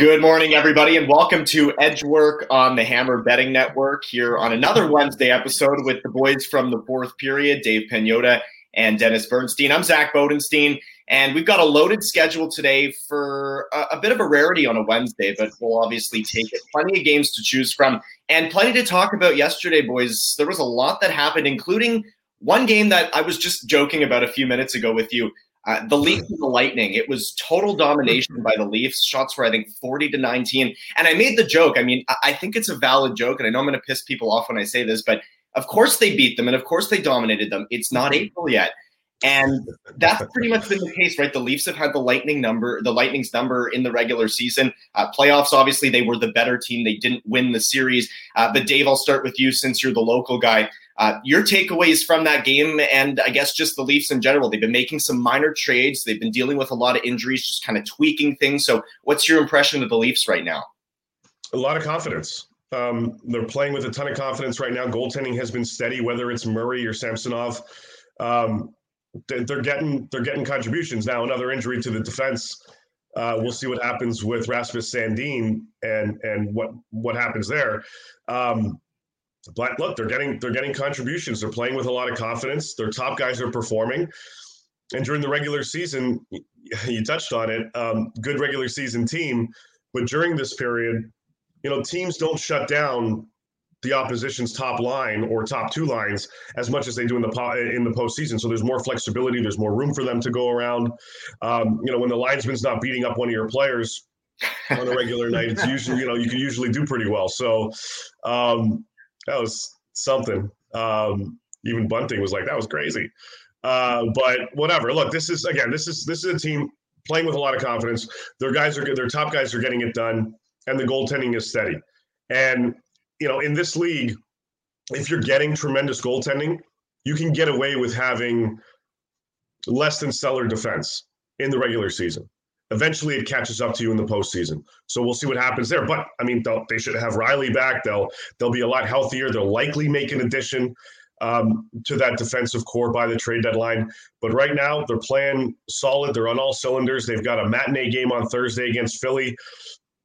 Good morning, everybody, and welcome to Edge Work on the Hammer Betting Network here on another Wednesday episode with the boys from the fourth period, Dave Pagnotta and Dennis Bernstein. I'm Zack Bodenstein, and we've got a loaded schedule today for a, a, bit of a rarity on a Wednesday, but we'll obviously take it. Plenty of games to choose from, and plenty to talk about yesterday, boys. There was a lot that happened, including one game that I was just joking about a few minutes ago with you. Uh, the Leafs and the Lightning, it was total domination by the Leafs. Shots were, I think, 40 to 19. And I made the joke. I mean, I think it's a valid joke, and I know I'm going to piss people off when I say this, but of course they beat them, and of course they dominated them. It's not April yet. And that's pretty much been the case, right? The Leafs have had the Lightning number, the Lightning's number in the regular season. Uh, playoffs, obviously, they were the better team. They didn't win the series. Uh, but Dave, I'll start with you since you're the local guy. Uh, your takeaways from that game, and I guess just the Leafs in general. They've been making some minor trades. They've been dealing with a lot of injuries, just kind of tweaking things. So, what's your impression of the Leafs right now? A lot of confidence. Um, they're playing with a ton of confidence right now. Goaltending has been steady, whether it's Murray or Samsonov. Um, they're getting they're getting contributions now. Another injury to the defense. Uh, we'll see what happens with Rasmus Sandin and and what what happens there. Um, but look, they're getting they're getting contributions. They're playing with a lot of confidence. Their top guys are performing. And during the regular season, you touched on it. Um, good regular season team, but during this period, you know, teams don't shut down the opposition's top line or top two lines as much as they do in the po- in the postseason. So there's more flexibility. There's more room for them to go around. Um, you know, when the linesman's not beating up one of your players on a regular night, it's usually you know you can usually do pretty well. So um, that was something. Um, even Bunting was like, that was crazy. Uh, but whatever. Look, this is again, this is this is a team playing with a lot of confidence. Their guys are their top guys are getting it done, and the goaltending is steady. And you know, in this league, if you're getting tremendous goaltending, you can get away with having less than stellar defense in the regular season eventually it catches up to you in the postseason. So we'll see what happens there. But I mean, they should have Rielly back. They'll they'll be a lot healthier. They'll likely make an addition um, to that defensive core by the trade deadline. But right now they're playing solid. They're on all cylinders. They've got a matinee game on Thursday against Philly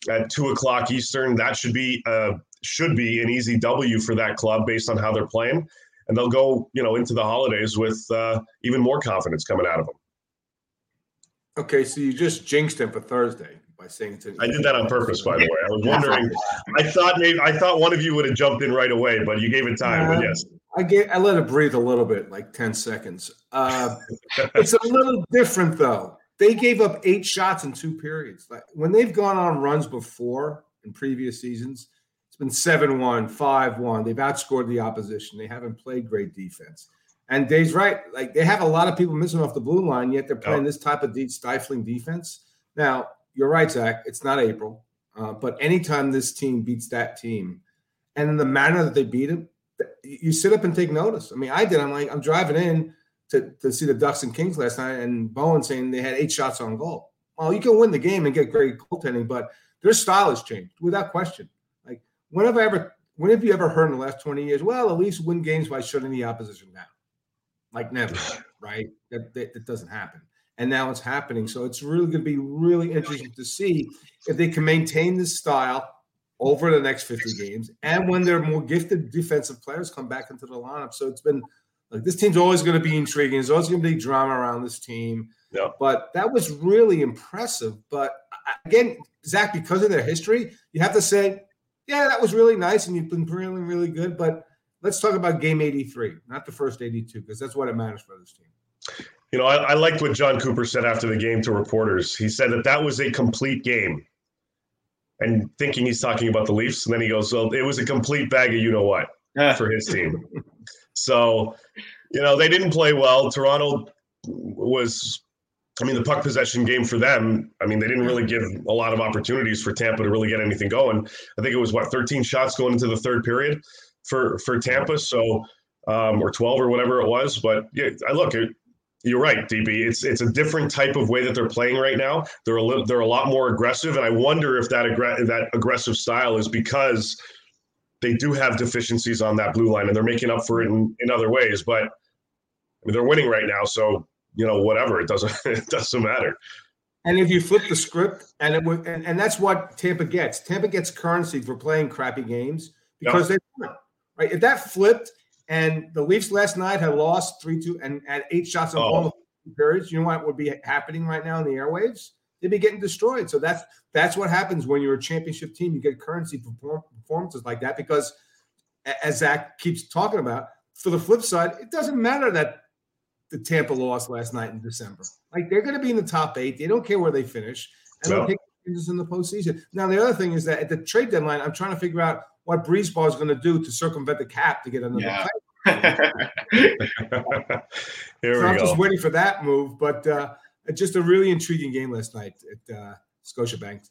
at two o'clock Eastern. That should be uh, should be an easy W for that club based on how they're playing. And they'll go, you know, into the holidays with uh, even more confidence coming out of them. Okay, so you just jinxed him for Thursday by saying it's. I did that on purpose, by the way. I was wondering. I thought maybe I thought one of you would have jumped in right away, but you gave it time. Uh, but yes, I gave I let it breathe a little bit, like ten seconds. Uh, it's a little different though. They gave up eight shots in two periods. Like when they've gone on runs before in previous seasons, it's been 7-1, 5-1. They've outscored the opposition. They haven't played great defense. And Dave's right. Like they have a lot of people missing off the blue line, yet they're playing this type of deep stifling defense. Now, you're right, Zack. It's not April. Uh, but anytime this team beats that team, and in the manner that they beat him, you sit up and take notice. I mean, I did. I'm like, I'm driving in to, to see the Ducks and Kings last night, and Bowen saying they had eight shots on goal. Well, you can win the game and get great goaltending, but their style has changed without question. Like, when have I ever, when have you ever heard in the last 20 years, well, at least win games by shutting the opposition down? Like never, right? That, that, that doesn't happen. And now it's happening. So it's really going to be really interesting to see if they can maintain this style over the next 50 games and when their more gifted defensive players come back into the lineup. So it's been like this team's always going to be intriguing. There's always going to be drama around this team. Yeah. But that was really impressive. But uh, again, Zack, because of their history, you have to say, yeah, that was really nice and you've been really, really good. But let's talk about game 83, not the first 82, because that's what it matters for this team. You know, I, I, liked what Jon Cooper said after the game to reporters. He said that that was a complete game. And thinking he's talking about the Leafs. And then he goes, Well, it was a complete bag of you know what for his team. so, you know, they didn't play well. Toronto was, I mean, the puck possession game for them, I mean, they didn't really give a lot of opportunities for Tampa to really get anything going. I think it was what, 13 shots going into the third period for for Tampa. So um, or 12 or whatever it was. But yeah, I look, it, you're right, DB. It's it's a different type of way that they're playing right now. They're a little, they're a lot more aggressive, and I wonder if that aggr- that aggressive style is because they do have deficiencies on that blue line, and they're making up for it in, in other ways. But I mean, they're winning right now, so you know whatever it doesn't it doesn't matter. And if you flip the script, and it would, and, and that's what Tampa gets. Tampa gets currency for playing crappy games because yep. Right? If that flipped, and the Leafs last night had lost three two and had eight shots on oh. goal oh. periods, you know what would be happening right now in the airwaves? They'd be getting destroyed. So that's that's what happens when you're a championship team. You get currency for performances like that because, as Zach keeps talking about, for the flip side, it doesn't matter that the Tampa lost last night in December. Like they're going to be in the top eight. They don't care where they finish, and they'll take in the postseason. Now the other thing is that at the trade deadline, I'm trying to figure out what BriseBois is going to do to circumvent the cap to get another yeah. Here so I'm go. just waiting for that move, but uh, just a really intriguing game last night at uh, Scotiabank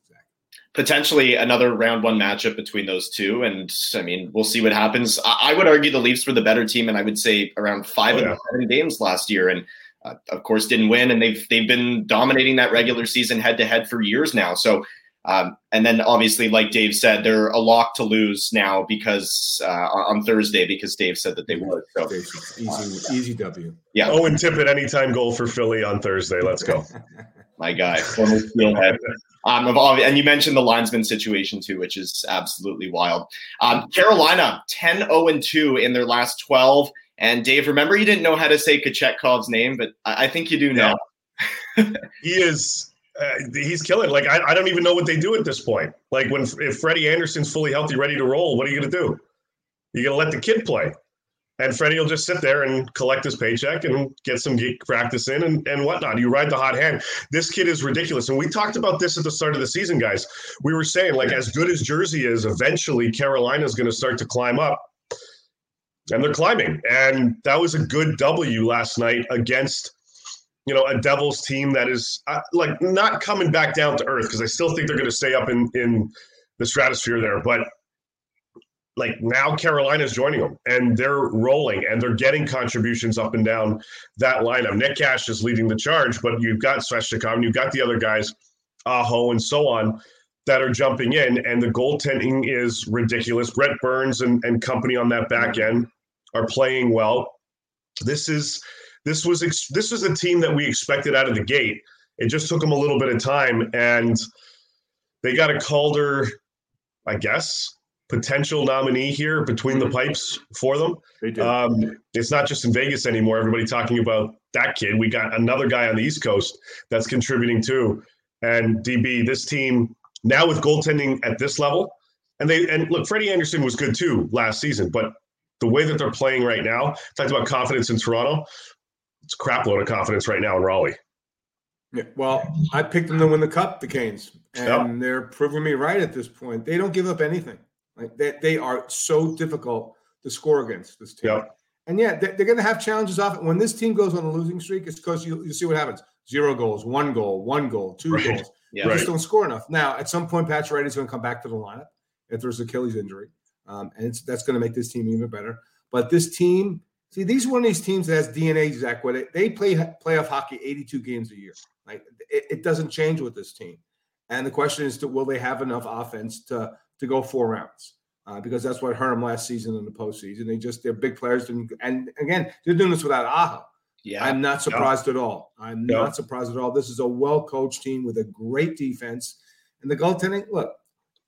potentially another round one matchup between those two. And I mean, we'll see what happens. I, I would argue the Leafs were the better team, and I would say around five oh, yeah. of the seven games last year, and uh, of course didn't win. And they've they've been dominating that regular season head to head for years now. So. Um, and then obviously, like Dave said, they're a lock to lose now because uh, on Thursday because Dave said that they would. So easy, easy W. Yeah. Owen Tippett anytime goal for Philly on Thursday. Let's go. My guy, former steelhead. Um, and you mentioned the linesman situation too, which is absolutely wild. Um, Carolina 10 0 2 in their last 12. And Dave, remember you didn't know how to say Kochetkov's name, but I, I think you do now. Yeah. he is. Uh, he's killing. Like I, I don't even know what they do at this point. Like when if Freddie Andersen's fully healthy, ready to roll, what are you going to do? You're going to let the kid play and Freddie will just sit there and collect his paycheck and get some practice in and, and whatnot. You ride the hot hand. This kid is ridiculous. And we talked about this at the start of the season, guys. We were saying, like, as good as Jersey is, eventually Carolina's going to start to climb up. And they're climbing. And that was a good W last night against, you know, a Devils team that is uh, like not coming back down to earth because I still think they're going to stay up in, in the stratosphere there. But like now Carolina's joining them and they're rolling and they're getting contributions up and down that lineup. Necas is leading the charge, but you've got Svechnikov and you've got the other guys, Aho and so on, that are jumping in. And the goaltending is ridiculous. Brent Burns and, and company on that back end are playing well. This is this was ex- this was a team that we expected out of the gate. It just took them a little bit of time, and they got a Calder, I guess, potential nominee here between the pipes for them. Um, it's not just in Vegas anymore. Everybody talking about that kid. We got another guy on the East Coast that's contributing too. And DB, this team now with goaltending at this level, and they and look, Freddie Andersen was good too last season, but the way that they're playing right now, talked about confidence in Toronto. It's a crap load of confidence right now in Raleigh. Yeah, well, I picked them to win the cup, the Canes, and yep. they're proving me right at this point. They don't give up anything. Like they, they are so difficult to score against this team. Yep. And yeah, they're, they're going to have challenges off. When this team goes on a losing streak, it's because you, you see what happens: zero goals, one goal, one goal, two right. goals. Yeah. Right. just don't score enough. Now, at some point, Patrick is going to come back to the lineup if there's Achilles injury, um, and it's that's going to make this team even better. But this team, see, these are one of these teams that has DNA. Zack, what they play playoff hockey 82 games a year. Like it, it doesn't change with this team. And the question is, to, will they have enough offense to to go four rounds uh, because that's what hurt them last season in the postseason. They just they're big players, and, and again they're doing this without Aho. Yeah, I'm not surprised at all. I'm not surprised at all. This is a well coached team with a great defense, and the goaltending. Look,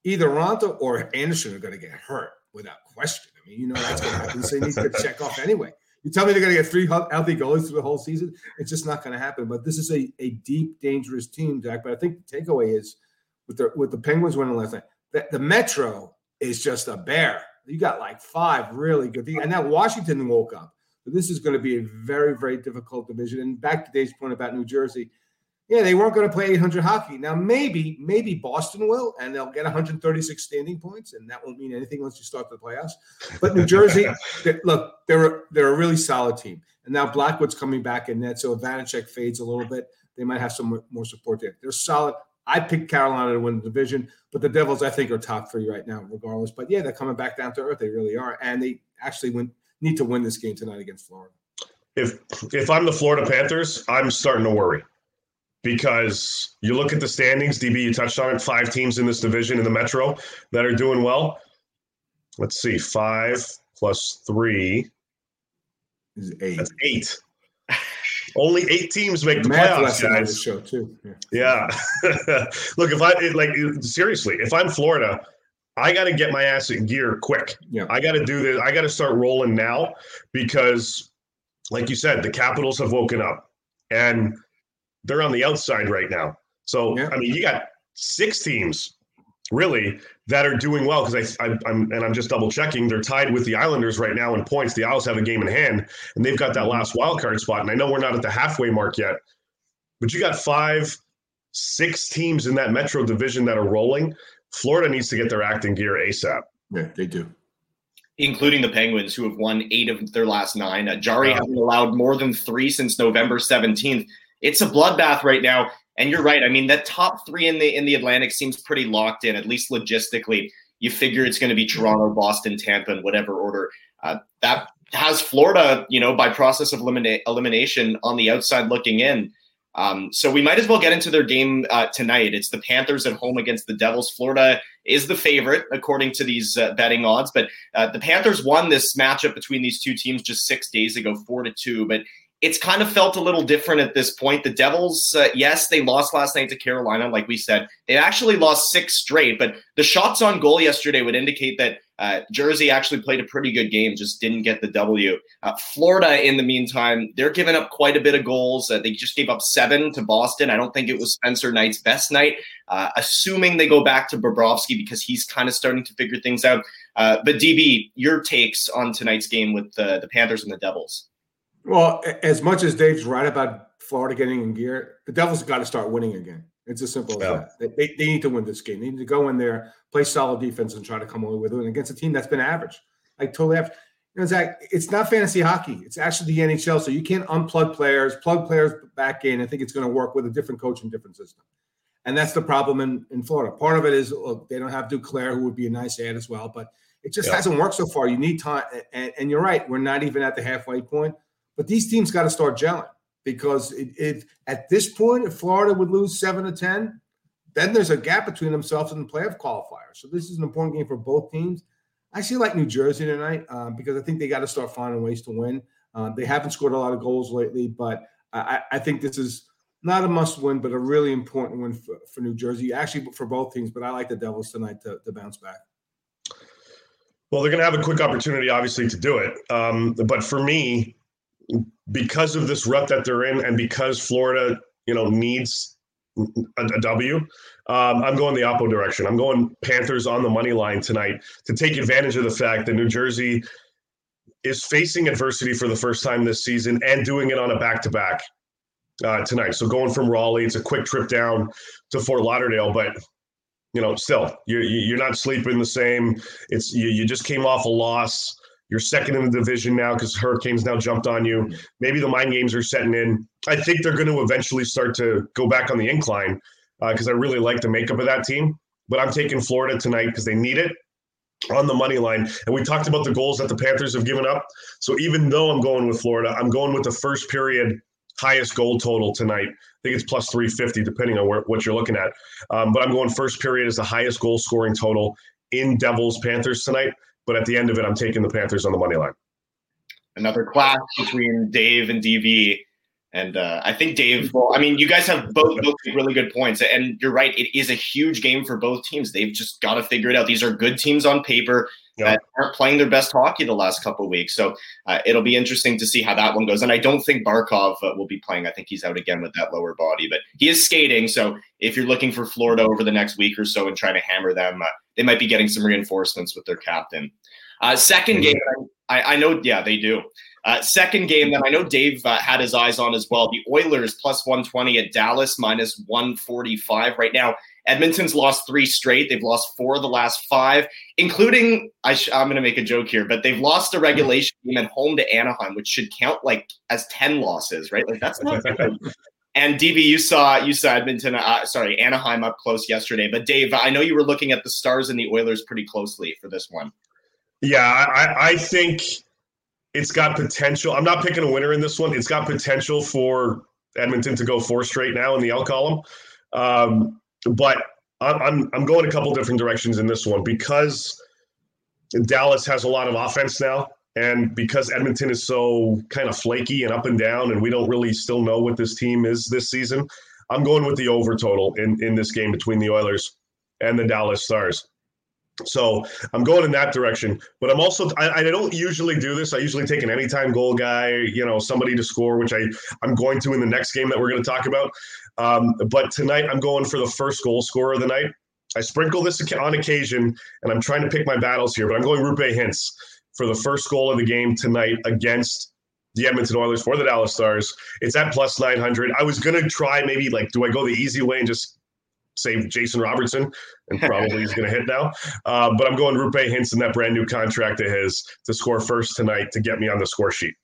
either Raanta or Andersen are going to get hurt without question. You know that's going to happen. So they need to check off anyway. You tell me they're going to get three healthy goalies through the whole season? It's just not going to happen. But this is a, a deep, dangerous team, Jack. But I think the takeaway is with the with the Penguins winning last night, that the Metro is just a bear. You got like five really good. And now Washington woke up. This is going to be a very, very difficult division. And back to Dave's point about New Jersey, yeah, they weren't going to play 800 hockey. Now, maybe, maybe Boston will, and they'll get 136 standing points, and that won't mean anything once you start the playoffs. But New Jersey, they, look, they're a, they're a really solid team. And now Blackwood's coming back in net, so if Vanecek fades a little bit, they might have some more support there. They're solid. I picked Carolina to win the division, but the Devils, I think, are top three right now, regardless. But yeah, they're coming back down to earth. They really are, and they actually win, need to win this game tonight against Florida. If if I'm the Florida Panthers, I'm starting to worry because you look at the standings. DB, you touched on it. Five teams in this division in the Metro that are doing well. Let's see, five plus three is eight. That's eight. Only eight teams make the, playoffs, math lesson guys. show too. Yeah. Yeah. Look, if I it, like seriously, if I'm Florida, I got to get my ass in gear quick. Yeah. I got to do this. I got to start rolling now because, like you said, the Capitals have woken up and they're on the outside right now. So Yeah. I mean, you got six teams really that are doing well because I, I I'm and I'm just double checking. They're tied with the Islanders right now in points. The Isles have a game in hand, and they've got that last wild card spot. And I know we're not at the halfway mark yet, but you got five, six teams in that Metro division that are rolling. Florida needs to get their acting gear ASAP. Yeah, they do. including the Penguins, who have won eight of their last nine. Uh, Jarry Wow. hasn't allowed more than three since November 17th. It's a bloodbath right now. And you're right. I mean, that top three in the in the Atlantic seems pretty locked in, at least logistically. You figure it's going to be Toronto, Boston, Tampa, in whatever order. Uh, that has Florida, you know, by process of elimina- elimination on the outside looking in. Um, so we might as well get into their game uh, tonight. It's the Panthers at home against the Devils. Florida is the favorite according to these uh, betting odds, but uh, the Panthers won this matchup between these two teams just six days ago, four to two. But it's kind of felt a little different at this point. The Devils, uh, yes, they lost last night to Carolina, like we said. They actually lost six straight, but the shots on goal yesterday would indicate that uh, Jersey actually played a pretty good game, just didn't get the W. Uh, Florida, in the meantime, they're giving up quite a bit of goals. Uh, they just gave up seven to Boston. I don't think it was Spencer Knight's best night. Uh, assuming they go back to Bobrovsky because he's kind of starting to figure things out. Uh, but DB, your takes on tonight's game with the, the Panthers and the Devils? Well, as much as Dave's right about Florida getting in gear, the Devils got to start winning again. It's as simple as Yeah. that. They, they, need to win this game. They need to go in there, play solid defense, and try to come away with it against a team that's been average, like totally average. You know, Zack, it's not fantasy hockey. It's actually the NHL. So you can't unplug players, plug players back in. I think it's going to work with a different coach and different system. And that's the problem in, in Florida. Part of it is look, they don't have Duclair, who would be a nice add as well, but it just Yeah. hasn't worked so far. You need time. And, and you're right. We're not even at the halfway point. But these teams got to start gelling because it, it, at this point, if Florida would lose seven to 10, then there's a gap between themselves and the playoff qualifier. So this is an important game for both teams. I actually like New Jersey tonight um, because I think they got to start finding ways to win. Uh, they haven't scored a lot of goals lately, but I, I think this is not a must win, but a really important win for, for New Jersey, actually for both teams. But I like the Devils tonight to, to bounce back. Well, they're going to have a quick opportunity, obviously, to do it. Um, but for me, because of this rut that they're in, and because Florida, you know, needs a, a W, um, I'm going the opposite direction. I'm going Panthers on the money line tonight to take advantage of the fact that New Jersey is facing adversity for the first time this season and doing it on a back to back tonight. So going from Raleigh, it's a quick trip down to Fort Lauderdale, but you know, still you're you're not sleeping the same. It's you, you just came off a loss. You're second in the division now because Hurricanes now jumped on you. Maybe the mind games are setting in. I think they're going to eventually start to go back on the incline because uh, I really like the makeup of that team. But I'm taking Florida tonight because they need it on the money line. And we talked about the goals that the Panthers have given up. So even though I'm going with Florida, I'm going with the first period highest goal total tonight. I think it's plus 350, depending on where, what you're looking at. Um, but I'm going first period as the highest goal scoring total in Devils Panthers tonight. But at the end of it, I'm taking the Panthers on the money line. Another clash between Dave and DV. And uh, I think Dave, well, I mean, you guys have both, both really good points. And you're right. It is a huge game for both teams. They've just got to figure it out. These are good teams on paper yeah. that aren't playing their best hockey the last couple of weeks. So uh, it'll be interesting to see how that one goes. And I don't think Barkov uh, will be playing. I think he's out again with that lower body, but he is skating. So if you're looking for Florida over the next week or so and trying to hammer them, uh, they might be getting some reinforcements with their captain. Uh, 2nd game, I, I, know, yeah, they do. Uh, second game that I know Dave uh, had his eyes on as well. The Oilers plus 120 at Dallas minus 145 right now. Edmonton's lost three straight. They've lost four of the last five, including I am going to make a joke here, but they've lost a regulation game at home to Anaheim, which should count like as 10 losses, right? Like that's not. And DB, you saw you saw Edmonton, uh, sorry, Anaheim up close yesterday. But Dave, I know you were looking at the Stars and the Oilers pretty closely for this one. Yeah, I, I think it's got potential. I'm not picking a winner in this one. It's got potential for Edmonton to go four straight now in the L column. Um, but I'm, I'm, going a couple different directions in this one because Dallas has a lot of offense now. And because Edmonton is so kind of flaky and up and down, and we don't really still know what this team is this season, I'm going with the over total in, in this game between the Oilers and the Dallas Stars. So I'm going in that direction, but I'm also I, I, don't usually do this. I usually take an anytime goal guy, you know, somebody to score, which I I'm going to in the next game that we're going to talk about. Um, but tonight I'm going for the first goal scorer of the night. I sprinkle this on occasion, and I'm trying to pick my battles here, but I'm going Roope Hintz for the first goal of the game tonight against the Edmonton Oilers for the Dallas Stars. It's at plus 900. I was going to try maybe like, do I go the easy way and just save Jason Robertson? And probably he's going to hit now. Uh, but I'm going Roope Hintz in that brand new contract of his to score first tonight to get me on the score sheet.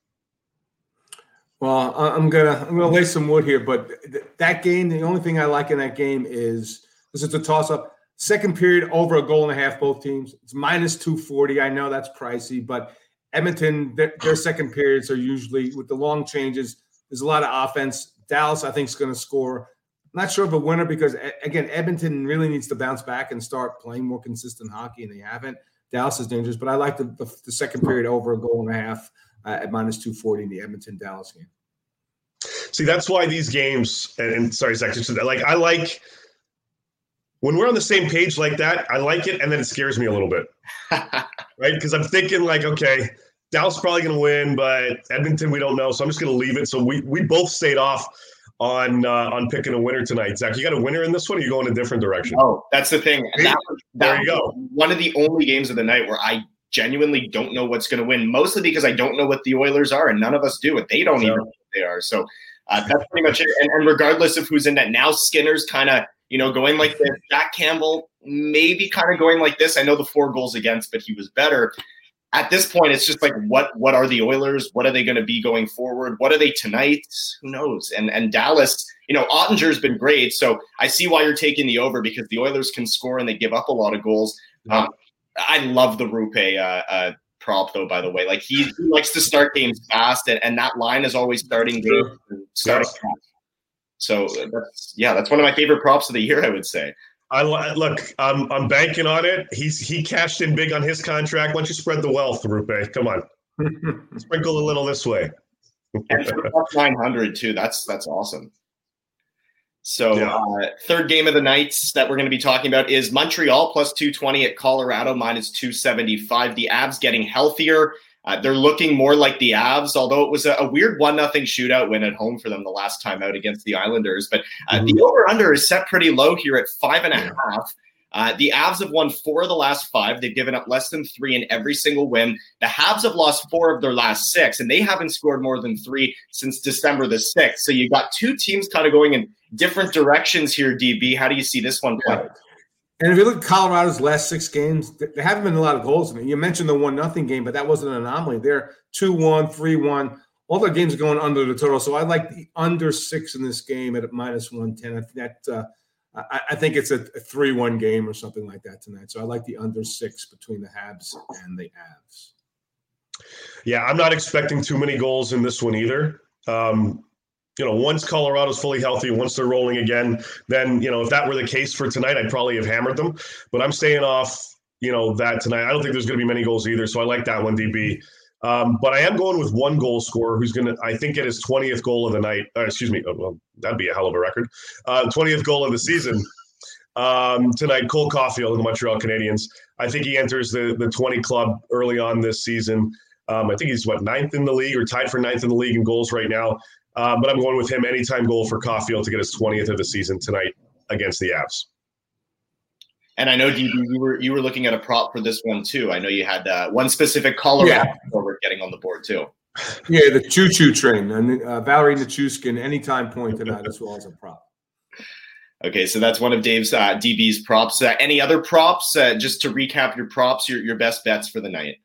Well, I'm gonna I'm gonna lay some wood here, but th- that game, the only thing I like in that game is this is a toss up. Second period over a goal and a half, both teams. It's minus 240. I know that's pricey, but Edmonton, their, their second periods are usually with the long changes. There's a lot of offense. Dallas, I think, is going to score. Not sure of a winner because, again, Edmonton really needs to bounce back and start playing more consistent hockey, and they haven't. Dallas is dangerous, but I like the, the, the second period over a goal and a half uh, at minus 240 in the Edmonton Dallas game. See, that's why these games, and, and sorry, Zack, like I like when we're on the same page like that, I like it, and then it scares me a little bit, right? Because I'm thinking like, okay, Dallas probably going to win, but Edmonton we don't know, so I'm just going to leave it. So we we both stayed off on uh, on picking a winner tonight. Zack, you got a winner in this one? Or you go in a different direction? Oh, that's the thing. That, that there you go. One of the only games of the night where I genuinely don't know what's going to win, mostly because I don't know what the Oilers are, and none of us do it. They don't even know what they are. So uh, that's pretty much it. And, and regardless of who's in that, now Skinner's kind of you know, going like this. Jack Campbell maybe kind of going like this. I know the four goals against, but he was better. At this point, it's just like what what are the Oilers? What are they going to be going forward? What are they tonight? Who knows? And and Dallas, you know, Oettinger's been great, so I see why you're taking the over because the Oilers can score and they give up a lot of goals. Um, I love the Roope uh, uh, prop though. By the way, like he, he, likes to start games fast, and, and that line is always starting games, starting yes. So that's yeah, that's one of my favorite props of the year. I would say. I look, I'm I'm banking on it. He's he cashed in big on his contract. Why don't you spread the wealth, Roope? Come on, sprinkle a little this way. and nine hundred too. That's that's awesome. So yeah. uh, third game of the nights that we're going to be talking about is Montreal plus two twenty at Colorado minus two seventy five. The Avs getting healthier. Uh, they're looking more like the Avs, although it was a, a weird one nothing shootout win at home for them the last time out against the Islanders. But uh, mm-hmm. the over under is set pretty low here at five and a half. Uh, the Avs have won four of the last five. They've given up less than three in every single win. The Habs have lost four of their last six, and they haven't scored more than three since December the 6th. So you've got two teams kind of going in different directions here, DB. How do you see this one play? And if you look at Colorado's last six games, there haven't been a lot of goals. I mean, you mentioned the one nothing game, but that wasn't an anomaly. They're 2-1, 3-1. All their games are going under the total. So I like the under six in this game at minus 110. I think that uh, I, I, think it's a, a 3-1 game or something like that tonight. So I like the under six between the Habs and the Avs. Yeah, I'm not expecting too many goals in this one either. Um, you know, once Colorado's fully healthy, once they're rolling again, then, you know, if that were the case for tonight, I'd probably have hammered them. But I'm staying off, you know, that tonight. I don't think there's going to be many goals either. So I like that one, DB. Um, but I am going with one goal scorer who's going to, I think, get his 20th goal of the night. Uh, excuse me. Oh, well, that'd be a hell of a record. Uh, 20th goal of the season um, tonight. Cole Caufield of the Montreal Canadiens. I think he enters the, the 20 club early on this season. Um, I think he's what ninth in the league or tied for ninth in the league in goals right now. Um, but I'm going with him anytime goal for Caufield to get his 20th of the season tonight against the Avs. And I know DB, you were you were looking at a prop for this one too. I know you had uh, one specific Colorado yeah. forward getting on the board too. Yeah, the choo choo train and uh, Valeri Nichushkin anytime point tonight as well as a prop. Okay, so that's one of Dave's uh, DB's props. Uh, any other props? Uh, just to recap your props, your your best bets for the night.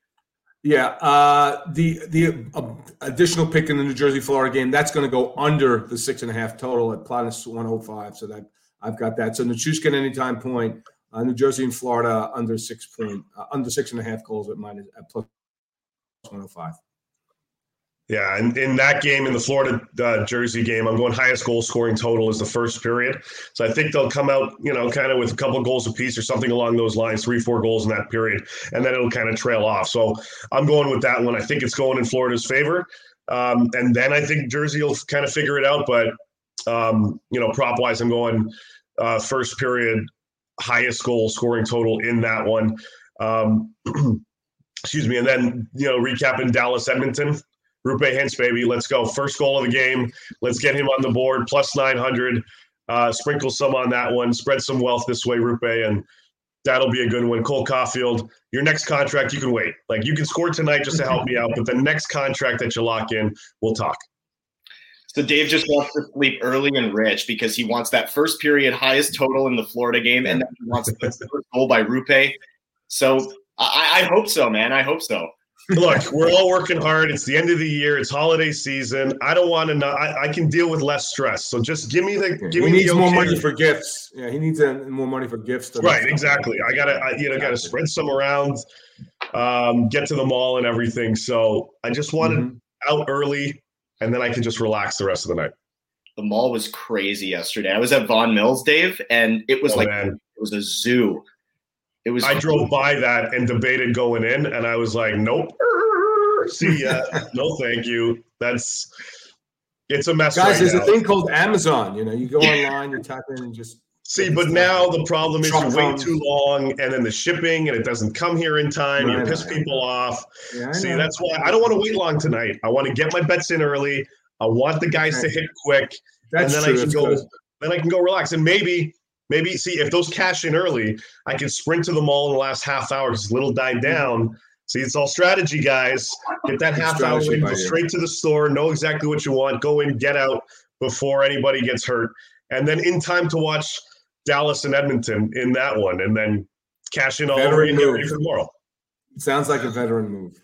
Yeah, uh, the the uh, additional pick in the New Jersey Florida game that's going to go under the six and a half total at plus one hundred five. So that I've got that. So Nichushkin anytime point, uh, New Jersey and Florida under six point uh, under six and a half goals at minus at plus one hundred oh five. Yeah, and in that game, in the Florida uh, Jersey game, I'm going highest goal scoring total is the first period. So I think they'll come out, you know, kind of with a couple goals apiece or something along those lines, three, four goals in that period, and then it'll kind of trail off. So I'm going with that one. I think it's going in Florida's favor, um, and then I think Jersey will kind of figure it out. But um, you know, prop wise, I'm going uh, first period highest goal scoring total in that one. Um, excuse me, and then you know, recapping Dallas Edmonton. Roope Hintz, baby. Let's go. First goal of the game. Let's get him on the board. Plus 900. Uh, sprinkle some on that one. Spread some wealth this way, Roope, and that'll be a good one. Cole Caufield, your next contract, you can wait. Like you can score tonight just to help me out, but the next contract that you lock in, we'll talk. So Dave just wants to sleep early and rich because he wants that first period highest total in the Florida game, and then he wants the first goal by Roope. So I, I hope so, man. I hope so. Look, we're all working hard. It's the end of the year. It's holiday season. I don't want to know. I, I, can deal with less stress. So just give me the. Give he me needs the more money for gifts. Yeah, he needs uh, more money for gifts. Right, exactly. I gotta, I, you know, gotta spread some around, um, get to the mall and everything. So I just wanted mm-hmm. out early, and then I can just relax the rest of the night. The mall was crazy yesterday. I was at Vaughan Mills, Dave, and it was oh, like man. it was a zoo. It was. I cool. drove by that and debated going in, and I was like, nope. See ya. no, thank you. That's it's a mess. Guys, right there's now. a thing called Amazon. You know, you go online, you type in and just See, but now the problem is you wait too long and then the shipping and it doesn't come here in time. Right, you piss right. people off. Yeah, See, that's why I don't want to wait long tonight. I want to get my bets in early. I want the guys right. to hit quick. That's and then true. I can go good. then I can go relax. And maybe, maybe see if those cash in early, I can sprint to the mall in the last half hour because it's little died mm-hmm. down. See, it's all strategy, guys. Get that half hour in, go straight to the store, know exactly what you want, go in, get out before anybody gets hurt. And then in time to watch Dallas and Edmonton in that one, and then cash in all over and tomorrow. It sounds like a veteran move.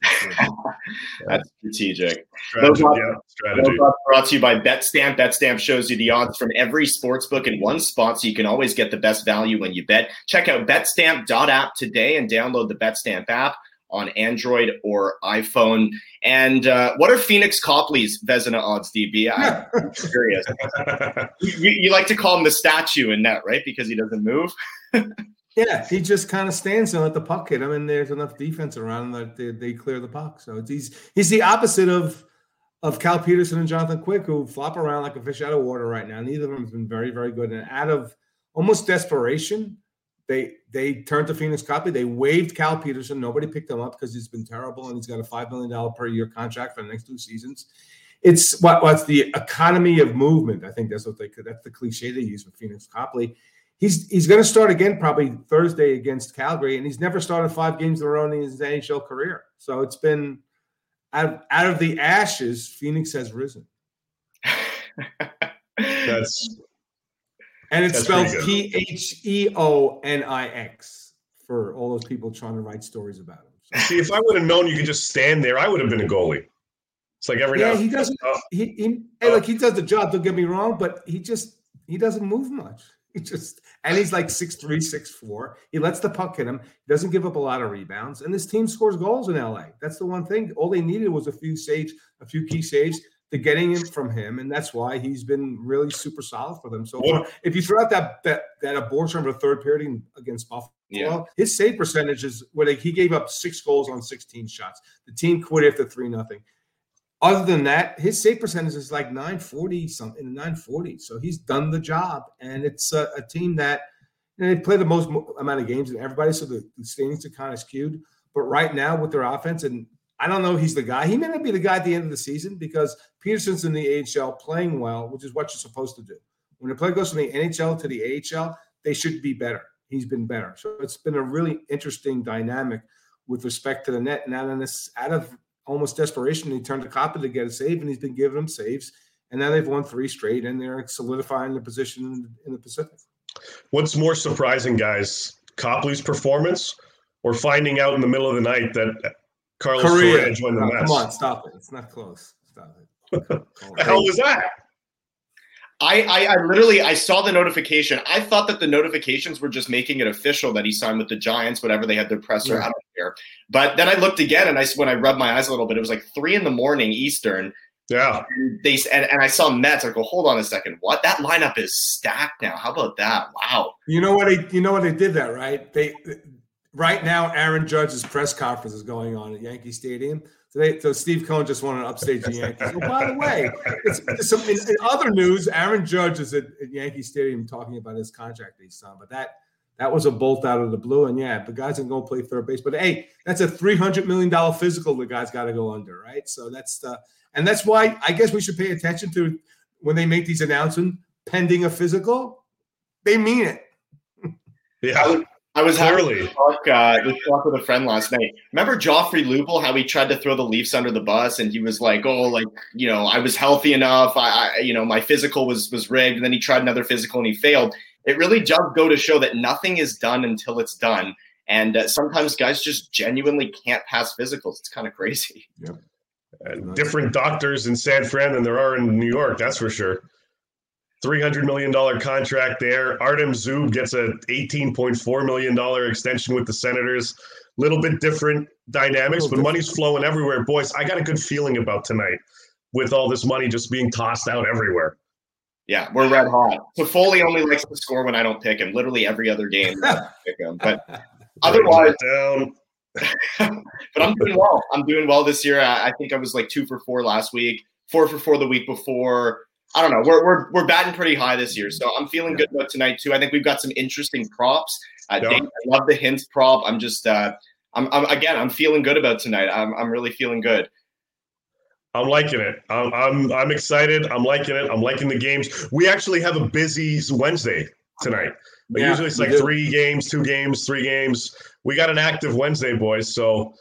That's strategic. Strategy, those yeah, strategy. Those brought to you by BetStamp. BetStamp shows you the odds from every sports book in one spot, so you can always get the best value when you bet. Check out betstamp.app today and download the BetStamp app on Android or iPhone. And uh, what are Pheonix Copley's Vezina odds, DB? I'm curious. you, you, like to call him the statue in net, right? Because he doesn't move. yeah, he just kind of stands and let the puck hit him, and there's enough defense around that they, they clear the puck. So he's he's the opposite of of Cal Petersen and Jonathan Quick, who flop around like a fish out of water right now. Neither of them has been very, very good. And out of almost desperation, they they turned to Pheonix Copley. They waived Cal Petersen. Nobody picked him up because he's been terrible and he's got a five million dollar per year contract for the next two seasons. It's what what's the economy of movement. I think that's what they could. That's the cliche they use with Pheonix Copley. He's he's going to start again probably Thursday against Calgary, and he's never started five games in a row in his NHL career. So it's been out of, out of the ashes, Phoenix has risen. that's and it's spelled P H E O N I X for all those people trying to write stories about him. So. See, if I would have known you could just stand there, I would have been a goalie. It's like every yeah, now. he doesn't. Oh. He, he oh. like he does the job. Don't get me wrong, but he just he doesn't move much. He just and he's like six three, six four. He lets the puck hit him. He doesn't give up a lot of rebounds, and this team scores goals in LA. That's the one thing. All they needed was a few saves, a few key saves to getting it from him, and that's why he's been really super solid for them so far. If you throw out that that, that abortion of a third period against Buffalo, yeah. his save percentage is where like he gave up six goals on 16 shots. The team quit after three nothing. Other than that, his save percentage is like 940 something, 940. So he's done the job, and it's a, a team that you know, they play the most amount of games than everybody, so the, the standings are kind of skewed. But right now, with their offense and I don't know he's the guy. He may not be the guy at the end of the season because Petersen's in the AHL playing well, which is what you're supposed to do. When a player goes from the NHL to the AHL, they should be better. He's been better. So it's been a really interesting dynamic with respect to the net. Now, in this, out of almost desperation, he turned to Copley to get a save, and he's been giving them saves. And now they've won three straight, and they're solidifying their position in, in the Pacific. What's more surprising, guys? Copley's performance, or finding out in the middle of the night that Carlos Correa joined the no, Mets. Come on, stop it. It's not close. Stop it. the hell was that? I, I, I literally I saw the notification. I thought that the notifications were just making it official that he signed with the Giants, whatever they had their presser. Yeah. I don't care. But then I looked again, and I when I rubbed my eyes a little bit, it was like three in the morning Eastern. Yeah. And they and, and I saw Mets. I go, hold on a second. What? That lineup is stacked now. How about that? Wow. You know what? They, you know what they did that right. They right now Aaron Judge's press conference is going on at Yankee Stadium. So, so Steve Cohen just won an upstage the Yankees. Oh, by the way, it's, it's some, in, in, other news, Aaron Judge is at, at, Yankee Stadium talking about his contract he's signed. But that that was a bolt out of the blue. And yeah, the guys can go play third base. But hey, that's a three hundred million dollar physical the guy's got to go under, right? So that's the and that's why I guess we should pay attention to when they make these announcements pending a physical. They mean it. Yeah. Was Clearly. having talk, uh, this talk with a friend last night. Remember Joffrey Lupul, how he tried to throw the Leafs under the bus, and he was like, "Oh, like you know, I was healthy enough. I, I, you know, my physical was was rigged." And then he tried another physical and he failed. It really does go to show that nothing is done until it's done, and uh, sometimes guys just genuinely can't pass physicals. It's kind of crazy. Yeah. Uh, different doctors in San Fran than there are in New York. That's for sure. $300 million contract there. Artem Zub gets a $18.4 million extension with the Senators. Little bit different dynamics, but money's flowing everywhere. Boys, I got a good feeling about tonight with all this money just being tossed out everywhere. Yeah, we're red hot. Toffoli only likes to score when I don't pick him. Literally every other game, pick him. But otherwise, down. but I'm doing well. I'm doing well this year. I, I think I was like two for four last week, four for four the week before. I don't know. We're, we're, we're batting pretty high this year. So I'm feeling good about tonight, too. I think we've got some interesting props. Uh, Dave, I love the Hintz prop. I'm just, uh, I'm, I'm, again, I'm feeling good about tonight. I'm, I'm really feeling good. I'm liking it. I'm, I'm, I'm excited. I'm liking it. I'm liking the games. We actually have a busy Wednesday tonight. But yeah, usually it's like three games, two games, three games. We got an active Wednesday, boys. So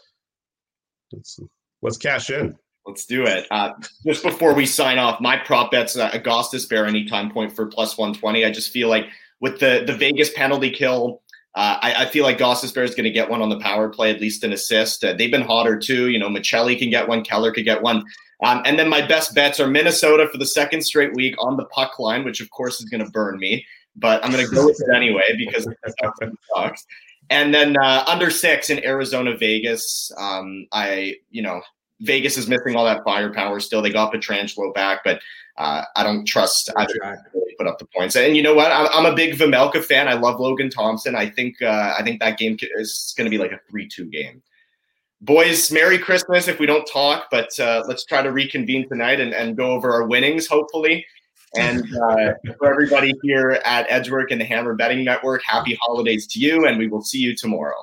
let's, let's cash in. Let's do it. Uh, just before we sign off, my prop bet's uh, Gostisbehere anytime point for plus 120. I just feel like with the the Vegas penalty kill, uh, I, I, feel like Gostisbehere is going to get one on the power play, at least an assist. Uh, they've been hotter too. You know, Maccelli can get one, Keller could get one. Um, and then my best bets are Minnesota for the second straight week on the puck line, which of course is going to burn me, but I'm going to go with it anyway because sucks. And then uh, under six in Arizona, Vegas. Um, I, you know, Vegas is missing all that firepower still. They got Pietrangelo back, but uh, I don't trust either really put up the points. And you know what? I'm, I'm, a big Vejmelka fan. I love Logan Thompson. I think uh, I think that game is going to be like a three-two game. Boys, Merry Christmas if we don't talk, but uh, let's try to reconvene tonight and, and go over our winnings, hopefully. And uh, for everybody here at Edgework and the Hammer Betting Network, happy holidays to you, and we will see you tomorrow.